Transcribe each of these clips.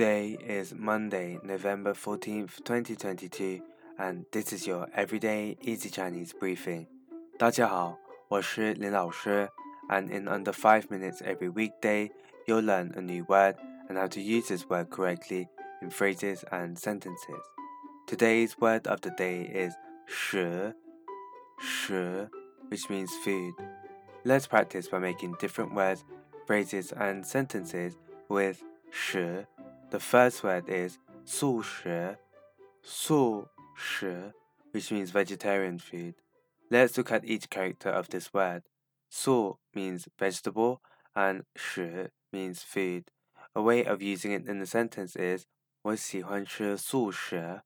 Today is Monday, November 14th, 2022, and this is your everyday easy Chinese briefing. 大家好，我是林老师, and in under 5 minutes every weekday, you'll learn a new word and how to use this word correctly in phrases and sentences. Today's word of the day is 食,食, which means food. Let's practice by making different words, phrases, and sentences with 食 the first word is 素食,素食, which means vegetarian food. Let's look at each character of this word. 素 means vegetable and 食 means food. A way of using it in a sentence is 我喜欢吃素食。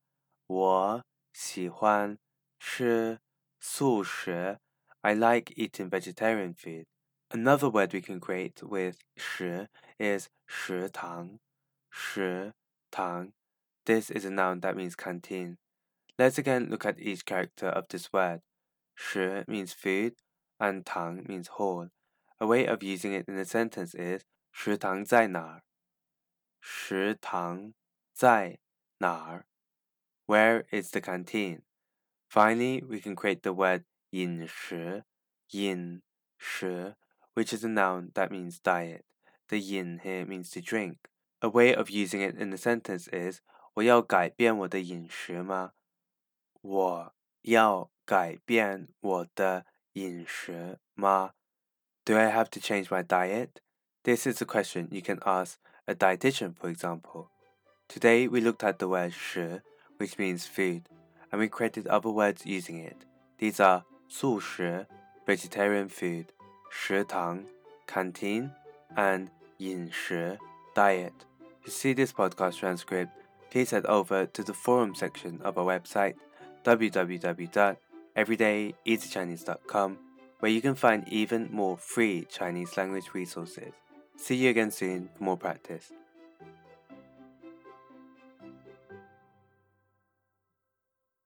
我喜欢吃素食. I like eating vegetarian food. Another word we can create with 食 is 食堂 食堂. This is a noun that means canteen. Let's again look at each character of this word. 食 means food and 堂 means hall. A way of using it in a sentence is 食堂在哪儿?食堂在哪儿? Where is the canteen? Finally, we can create the word 饮食,饮食, which is a noun that means diet. The yin here means to drink. A way of using it in a sentence is 我要改变我的饮食吗？我要改变我的饮食吗？Do I have to change my diet? This is a question you can ask a dietitian, for example. Today we looked at the word 食, which means food, and we created other words using it. These are 素食, vegetarian food, 食堂, canteen, and 饮食, diet. To see this podcast transcript, please head over to the forum section of our website, www.everydayeasychinese.com, where you can find even more free Chinese language resources. See you again soon for more practice.